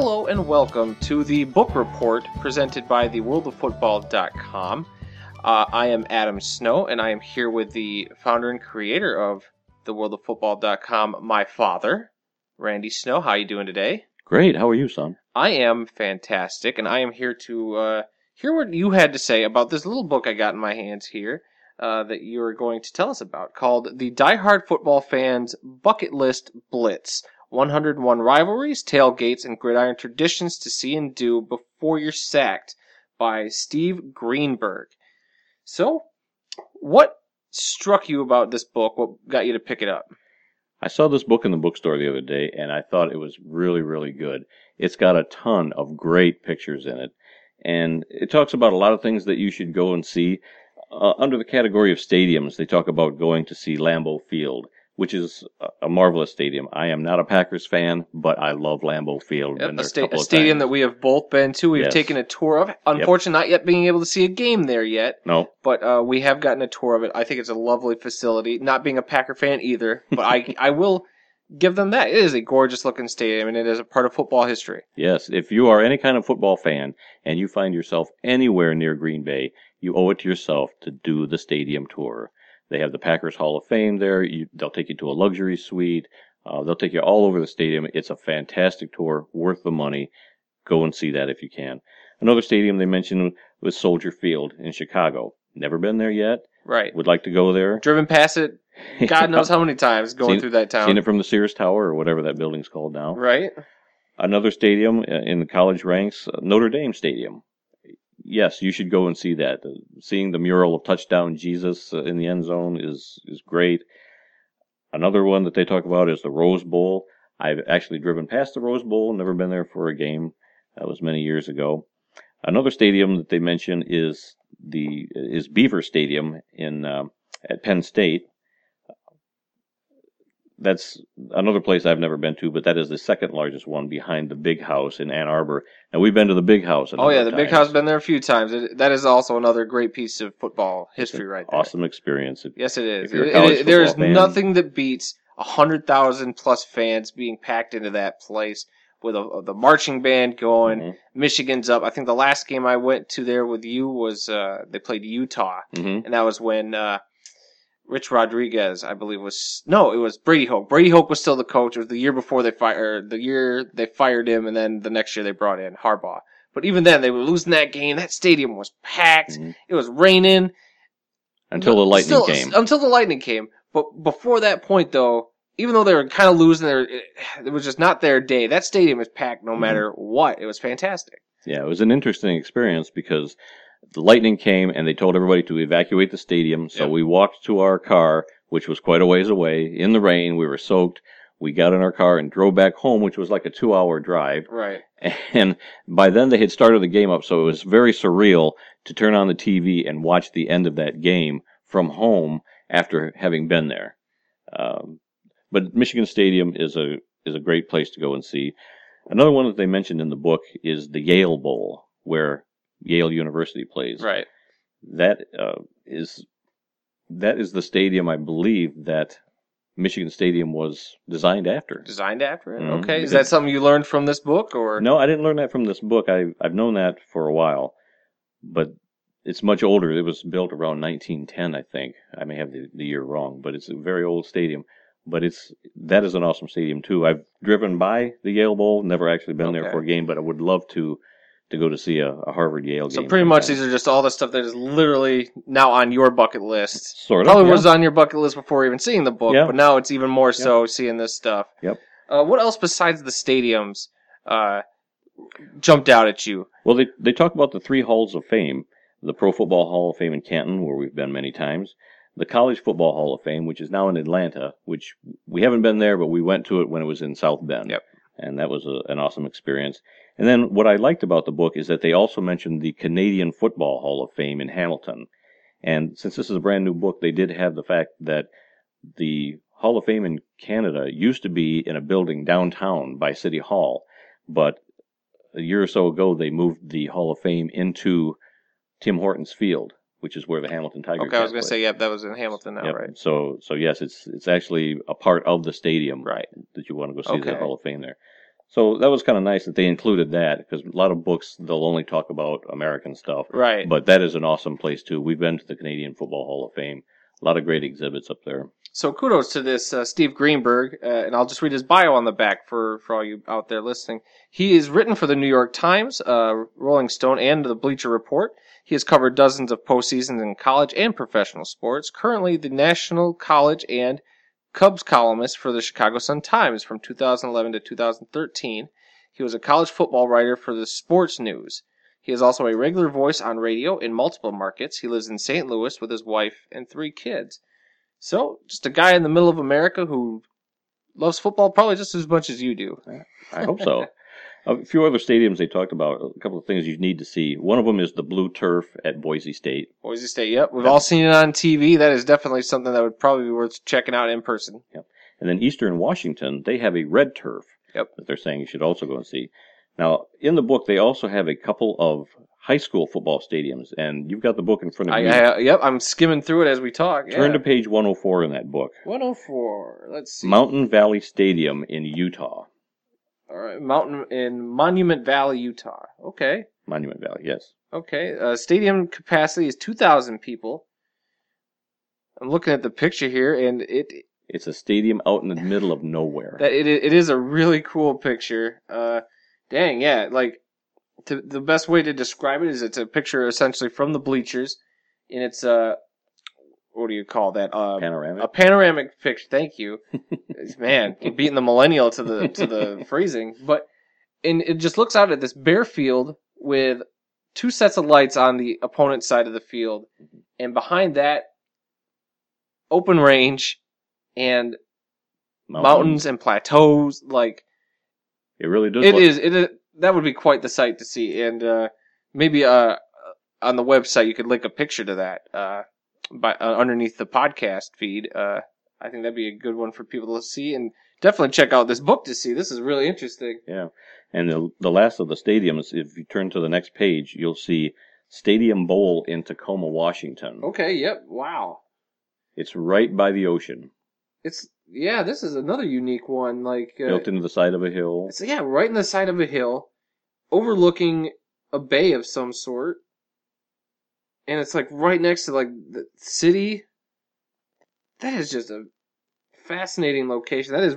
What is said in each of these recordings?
Hello and welcome to the book report presented by the worldoffootball.com. Uh, I am Adam Snow and I am here with the founder and creator of the worldoffootball.com, my father, Randy Snow. How are you doing today? Great. How are you, son? I am fantastic and I am here to uh, hear what you had to say about this little book I got in my hands here. Uh, that you're going to tell us about called The Die Hard Football Fans Bucket List Blitz 101 Rivalries, Tailgates, and Gridiron Traditions to See and Do Before You're Sacked by Steve Greenberg. So, what struck you about this book? What got you to pick it up? I saw this book in the bookstore the other day and I thought it was really, really good. It's got a ton of great pictures in it and it talks about a lot of things that you should go and see. Uh, under the category of stadiums, they talk about going to see Lambeau Field, which is a- marvelous stadium. I am not a Packers fan, but I love Lambeau Field. Yep, a, sta- a stadium times. that we have both been to. We've Yes. taken a tour of. Unfortunately, not yet being able to see a game there yet, No, but uh, we have gotten a tour of it. I think it's a lovely facility. Not being a Packer fan either, but I I will give them that. It is a gorgeous looking stadium, and it is a part of football history. Yes, if you are any kind of football fan and you find yourself anywhere near Green Bay, you owe it to yourself to do the stadium tour. They have the Packers Hall of Fame there. You, they'll take you to a luxury suite. Uh, they'll take you all over the stadium. It's a fantastic tour, worth the money. Go and see that if you can. Another stadium they mentioned was Soldier Field in Chicago. Never been there yet. Right. Would like to go there. Driven past it, God knows how many times going Seen- through that town. Seen it from the Sears Tower or whatever that building's called now. Right. another stadium uh, in the college ranks, uh, Notre Dame Stadium. Yes, you should go and see that. Uh, Seeing the mural of touchdown Jesus uh, in the end zone is is great. Another one that they talk about is the Rose Bowl. I've actually driven past the Rose Bowl, never been there for a game. That was many years ago. Another stadium that they mention is the is Beaver Stadium in um, at Penn State that's another place I've never been to, but that is the second largest one behind the Big House in Ann Arbor. And we've been to the Big House. Oh yeah, the big times. house been there a few times. It, that is also another great piece of football history, right there. Awesome experience. It- Yes, it is. If you're a It- college it- there is fan- nothing that beats a hundred thousand plus fans being packed into that place with a, the marching band going. Mhm, Michigan's up. I think the last game I went to there with you was uh, they played Utah, mhm. and that was when uh, Rich Rodriguez, I believe, was no, it was Brady Hoke. Brady Hoke was still the coach. It was the year before they fired, the year they fired him, and then the next year they brought in Harbaugh. But even then, they were losing that game. That stadium was packed. Mhm. It was raining. Until the lightning Still- came. Until the lightning came. But before that point, though, even though they were kind of losing, their, it, was just not their day. That stadium is packed no Mhm. matter what. It was fantastic. Yeah, it was an interesting experience because the lightning came and they told everybody to evacuate the stadium. So Yep. we walked to our car, which was quite a ways away, in the rain. We were soaked. We got in our car and drove back home, which was like a two hour drive. Right. And by then they had started the game up, so it was very surreal to turn on the TV and watch the end of that game from home after having been there. Um, but Michigan Stadium is a is a great place to go and see. Another one that they mentioned in the book is the Yale Bowl, where Yale University plays. Right. That uh, is that is the stadium I believe that Michigan Stadium was designed after. Designed after it. Mhm. Okay. Is that something you learned from this book, or No, I didn't learn that from this book. I I've known that for a while, but it's much older. It was built around 1910, I think. I may have the, the year wrong, but it's a very old stadium. But it's that is an awesome stadium too. I've driven by the Yale Bowl, never actually been there for a game, but I would love to to go to see a, a Harvard Yale So game. So pretty much these are just all the stuff that is literally now on your bucket list. sort of Probably yeah. was on your bucket list before even seeing the book, Yeah. but now it's even more so seeing this stuff. Yep. Uh, what else besides the stadiums uh, jumped out at you? Well, they they talk about the three halls of fame: the Pro Football Hall of Fame in Canton, where we've been many times, the College Football Hall of Fame, which is now in Atlanta, which we haven't been there, but we went to it when it was in South Bend. Yep. And that was a, an awesome experience. And then what I liked about the book is that they also mentioned the Canadian Football Hall of Fame in Hamilton. And since this is a brand new book, they did have the fact that the Hall of Fame in Canada used to be in a building downtown by City Hall, but a year or so ago they moved the Hall of Fame into Tim Hortons Field, which is where the Hamilton Tiger. Okay, I was going to say, yep, that was in Hamilton now, Yep. right? So so yes, it's it's actually a part of the stadium Right. that you want to go see Okay. the Hall of Fame there. So that was kind of nice that they included that because a lot of books they'll only talk about American stuff. Right. But that is an awesome place too. We've been to the Canadian Football Hall of Fame. A lot of great exhibits up there. So kudos to this uh, Steve Greenberg, uh, and I'll just read his bio on the back for, for all you out there listening. He is written for the New York Times, uh, Rolling Stone, and the Bleacher Report. He has covered dozens of postseasons in college and professional sports. Currently, the National College and Cubs columnist for the Chicago Sun Times from 2011 to 2013. He was a college football writer for the Sports News. He is also a regular voice on radio in multiple markets. He lives in St. Louis with his wife and three kids. So, just a guy in the middle of America who loves football probably just as much as you do. I hope so. a few other stadiums they talked about, a couple of things you need to see. One of them is the blue turf at Boise State. Boise State, yep. We've all seen it on TV. That is definitely something that would probably be worth checking out in person. Yep. And then Eastern Washington, they have a red turf Yep. that they're saying you should also go and see. Now, in the book, they also have a couple of high school football stadiums, and you've got the book in front of I, you. I, yep, I'm skimming through it as we talk. Turn yeah. to page 104 in that book. 104. Let's see. Mountain Valley Stadium in Utah. All right, Mountain in Monument Valley, Utah. Okay. Monument Valley, yes. Okay. Uh, stadium capacity is 2,000 people. I'm looking at the picture here, and it It's a stadium out in the middle of nowhere. that it it is a really cool picture. Uh, dang, yeah. Like to, the best way to describe it is it's a picture essentially from the bleachers, and it's uh, what do you call that? Uh, Panoramic. a panoramic picture. Thank you, man. Beating the millennial to the to the phrasing, but and it just looks out at this bare field with two sets of lights on the opponent's side of the field, and behind that, open range and mountains and plateaus. Like It really does. It is. It look- is. It is. That would be quite the sight to see, and uh, maybe uh, on the website you could link a picture to that uh, by uh, underneath the podcast feed. Uh, I think that'd be a good one for people to see, and definitely check out this book to see. This is really interesting. Yeah. And the, the last of the stadiums, if you turn to the next page, you'll see Stadium Bowl in Tacoma, Washington. Okay. Yep. Wow. It's right by the ocean, It's yeah. This is another unique one. Like uh, built into the side of a hill. It's yeah, right in the side of a hill, overlooking a bay of some sort, and it's like right next to like the city. That is just a fascinating location. That is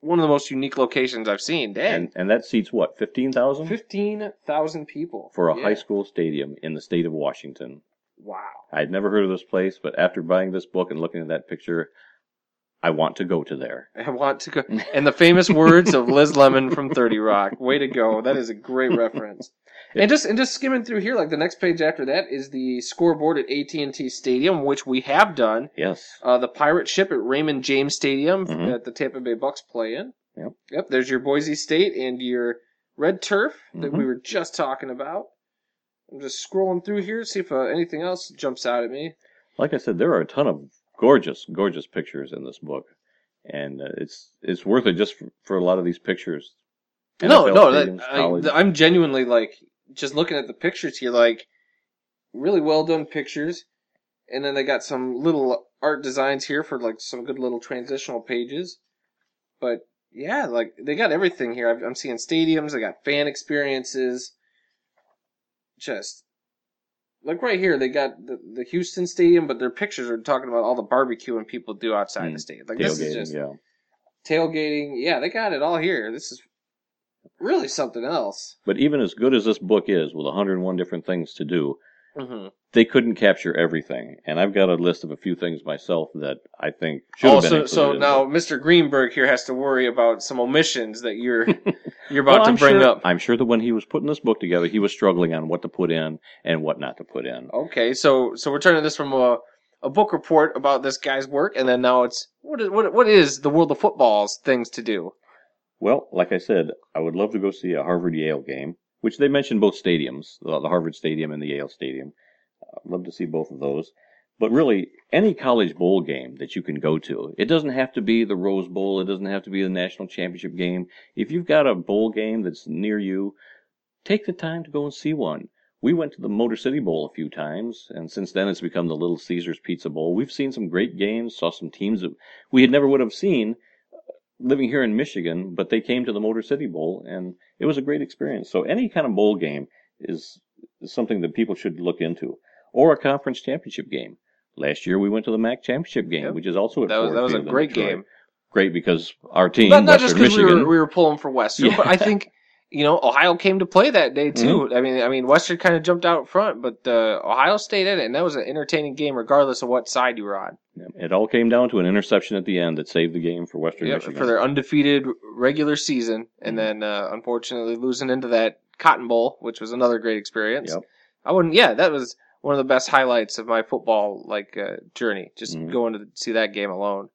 one of the most unique locations I've seen. Dang, And, and that seats what, 15,000? fifteen thousand people For a Yeah. high school stadium in the state of Washington. Wow. I'd never heard of this place, but after buying this book and looking at that picture, I want to go to there. I want to go. And the famous words of Liz Lemon from Thirty Rock. Way to go! That is a great reference. And just and just skimming through here, like the next page after that is the scoreboard at AT and T Stadium, which we have done. Yes. Uh, the pirate ship at Raymond James Stadium Mhm. that the Tampa Bay Bucks play in. Yep. Yep. There's your Boise State and your red turf that Mhm. we were just talking about. I'm just scrolling through here, see if uh, anything else jumps out at me. Like I said, there are a ton of gorgeous, gorgeous pictures in this book. And uh, it's it's worth it just for, for a lot of these pictures. no, NFL no, that, stadiums, I. I'm genuinely like just looking at the pictures here, like really well done pictures, and then they got some little art designs here for like some good little transitional pages. But yeah, like they got everything here. I've- I'm seeing stadiums, they got fan experiences, just like right here they got the, the Houston Stadium, but their pictures are talking about all the barbecuing people do outside Mm, the stadium. Like this is just yeah. tailgating. Yeah, they got it all here. This is really something else. But even as good as this book is, with 101 different things to do, Mm-hmm. they couldn't capture everything. And I've got a list of a few things myself that I think should have been Also, included. so now. Mr. Greenberg here has to worry about some omissions that you're you're Well, about to I'm bring sure, up. I'm sure that when he was putting this book together, he was struggling on what to put in and what not to put in. Okay, so so we're turning this from a a book report about this guy's work, and then now it's what is what what is the world of football's things to do? Well, like I said, I would love to go see a Harvard Yale game, which they mentioned both stadiums, the Harvard Stadium and the Yale Stadium. I'd love to see both of those. But really, any college bowl game that you can go to, it doesn't have to be the Rose Bowl, it doesn't have to be the national championship game. If you've got a bowl game that's near you, take the time to go and see one. We went to the Motor City Bowl a few times, and since then it's become the Little Caesars Pizza Bowl. We've seen some great games, saw some teams that we had never would have seen living here in Michigan, but they came to the Motor City Bowl, and it was a great experience. So any kind of bowl game is, is something that people should look into, or a conference championship game. Last year we went to the MAC championship game, Yep. which is also at That was that was a great game. Great because our team, Not, not just Western because we Michigan, were we were pulling for Western, Yeah. but I think you know Ohio came to play that day too. I mean, I mean Western kind of jumped out front, but uh, Ohio stayed in it, and that was an entertaining game regardless of what side you were on. it all came down to an interception at the end that saved the game for Western Yep, Michigan. for their undefeated regular season, and Mhm. then uh, unfortunately losing into that Cotton Bowl, which was another great experience. Yep. I wouldn't. Yeah, that was one of the best highlights of my football like uh, journey. Just Mhm. going to see that game alone.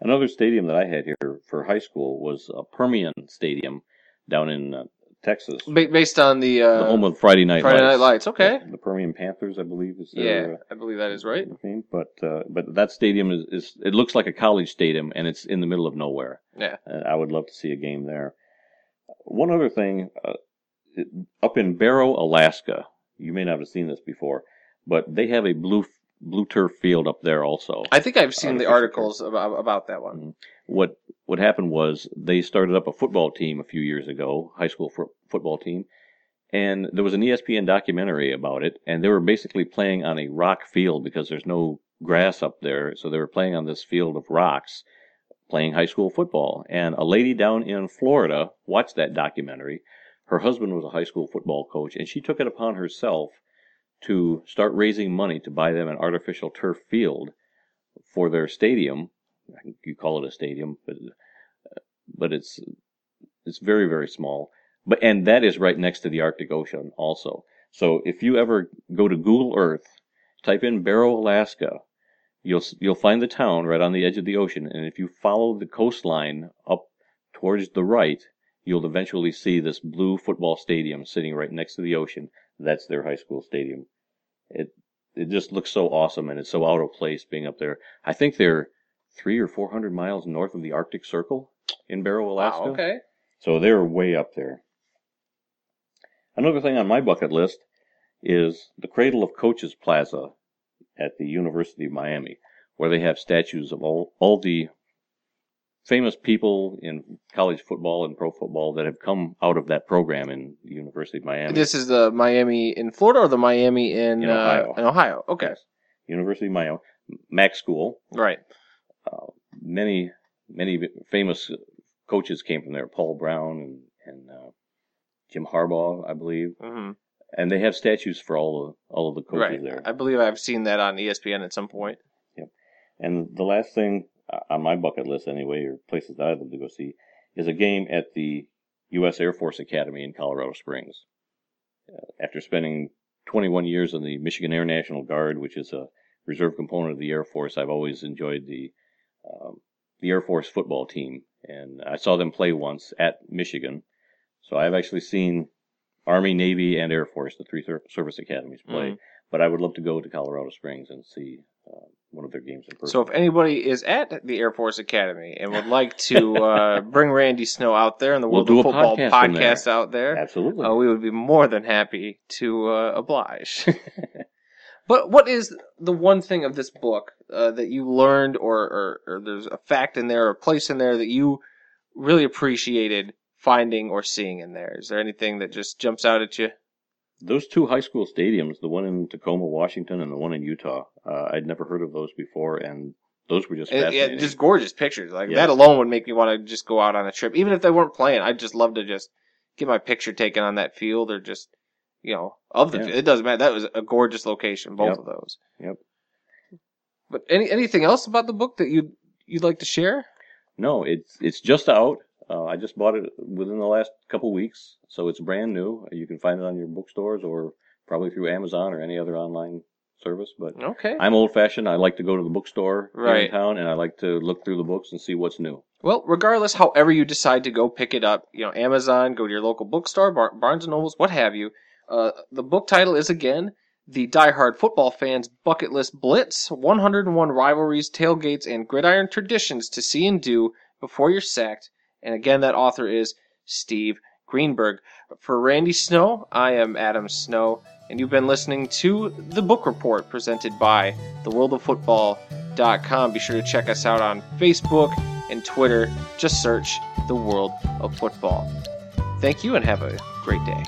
Another stadium that I had here for high school was a Permian Stadium down in uh, Texas, Ba- based on the, uh, the home of Friday Night Friday Lights. Night Lights. Okay. The Permian Panthers, I believe, is Yeah, I believe that is right. uh, name. But uh, but that stadium is, is it looks like a college stadium, and it's in the middle of nowhere. Yeah. And I would love to see a game there. One other thing, uh, up in Barrow, Alaska, you may not have seen this before, but they have a blue blue turf field up there also. I think I've seen uh, the articles about, about that one. Mm-hmm. what what happened was they started up a football team a few years ago, high school fo- football team, and there was an ESPN documentary about it, and they were basically playing on a rock field because there's no grass up there, so they were playing on this field of rocks, playing high school football. And a lady down in Florida watched that documentary. Her husband was a high school football coach, and she took it upon herself to start raising money to buy them an artificial turf field for their stadium. You call it a stadium, but but it's it's very very small. But and that is right next to the Arctic Ocean also. So if you ever go to Google Earth, type in Barrow, Alaska, you'll you'll find the town right on the edge of the ocean, and if you follow the coastline up towards the right, you'll eventually see this blue football stadium sitting right next to the ocean. That's their high school stadium. It it just looks so awesome, and it's so out of place being up there. I think they're three or four hundred miles north of the Arctic Circle in Barrow, Alaska. Wow, okay. So they're way up there. Another thing on my bucket list is the Cradle of Coaches Plaza at the University of Miami, where they have statues of all, all the famous people in college football and pro football that have come out of that program in the University of Miami. This is the Miami in Florida or the Miami in, In uh, Ohio. in Ohio. Okay. Yes. University of Miami, MAC School. Right. Uh, many, many famous coaches came from there. Paul Brown and, and uh, Jim Harbaugh, I believe. hmm and they have statues for all of all of the coaches Right. there. I believe I've seen that on ESPN at some point. Yep. And the last thing uh, on my bucket list, anyway, or places that I'd love to go see, is a game at the U.S. Air Force Academy in Colorado Springs. Uh, after spending 21 years in the Michigan Air National Guard, which is a reserve component of the Air Force, I've always enjoyed the um, the Air Force football team, and I saw them play once at Michigan. So I've actually seen Army, Navy, and Air Force, the three service academies, play. Mhm. But I would love to go to Colorado Springs and see uh, one of their games in person. So if anybody is at the Air Force Academy and would like to uh, bring Randy Snow out there and the We'll World of Football podcast from there. out there, Absolutely. uh, we would be more than happy to uh, oblige. but what is the one thing of this book uh, that you learned, or, or, or there's a fact in there, or a place in there that you really appreciated finding or seeing in there? Is there anything that just jumps out at you? Those two high school stadiums, the one in Tacoma, Washington, and the one in Utah, uh, I'd never heard of those before, and those were just yeah, just gorgeous pictures. Like Yes. that alone would make me want to just go out on a trip, even if they weren't playing. I'd just love to just get my picture taken on that field, or just you know of the. Yeah. It doesn't matter. That was a gorgeous location, both Yep. of those. Yep. But any anything else about the book that you you'd like to share? no, it's it's just out. Uh, I just bought it within the last couple weeks, so it's brand new. You can find it on your bookstores or probably through Amazon or any other online service. But Okay. I'm old fashioned. I like to go to the bookstore Right. in town, and I like to look through the books and see what's new. Well, regardless, however you decide to go pick it up, you know, Amazon, go to your local bookstore, Bar- Barnes and Nobles, what have you. Uh, the book title is again the Die Hard Football Fans Bucket List Blitz: 101 Rivalries, Tailgates, and Gridiron Traditions to See and Do Before You're Sacked. And again, that author is Steve Greenberg. For Randy Snow, I am Adam Snow, and you've been listening to the Book Report presented by theworldoffootball.com. Be sure to check us out on Facebook, and Twitter. Just search the world of football. Thank you and have a great day.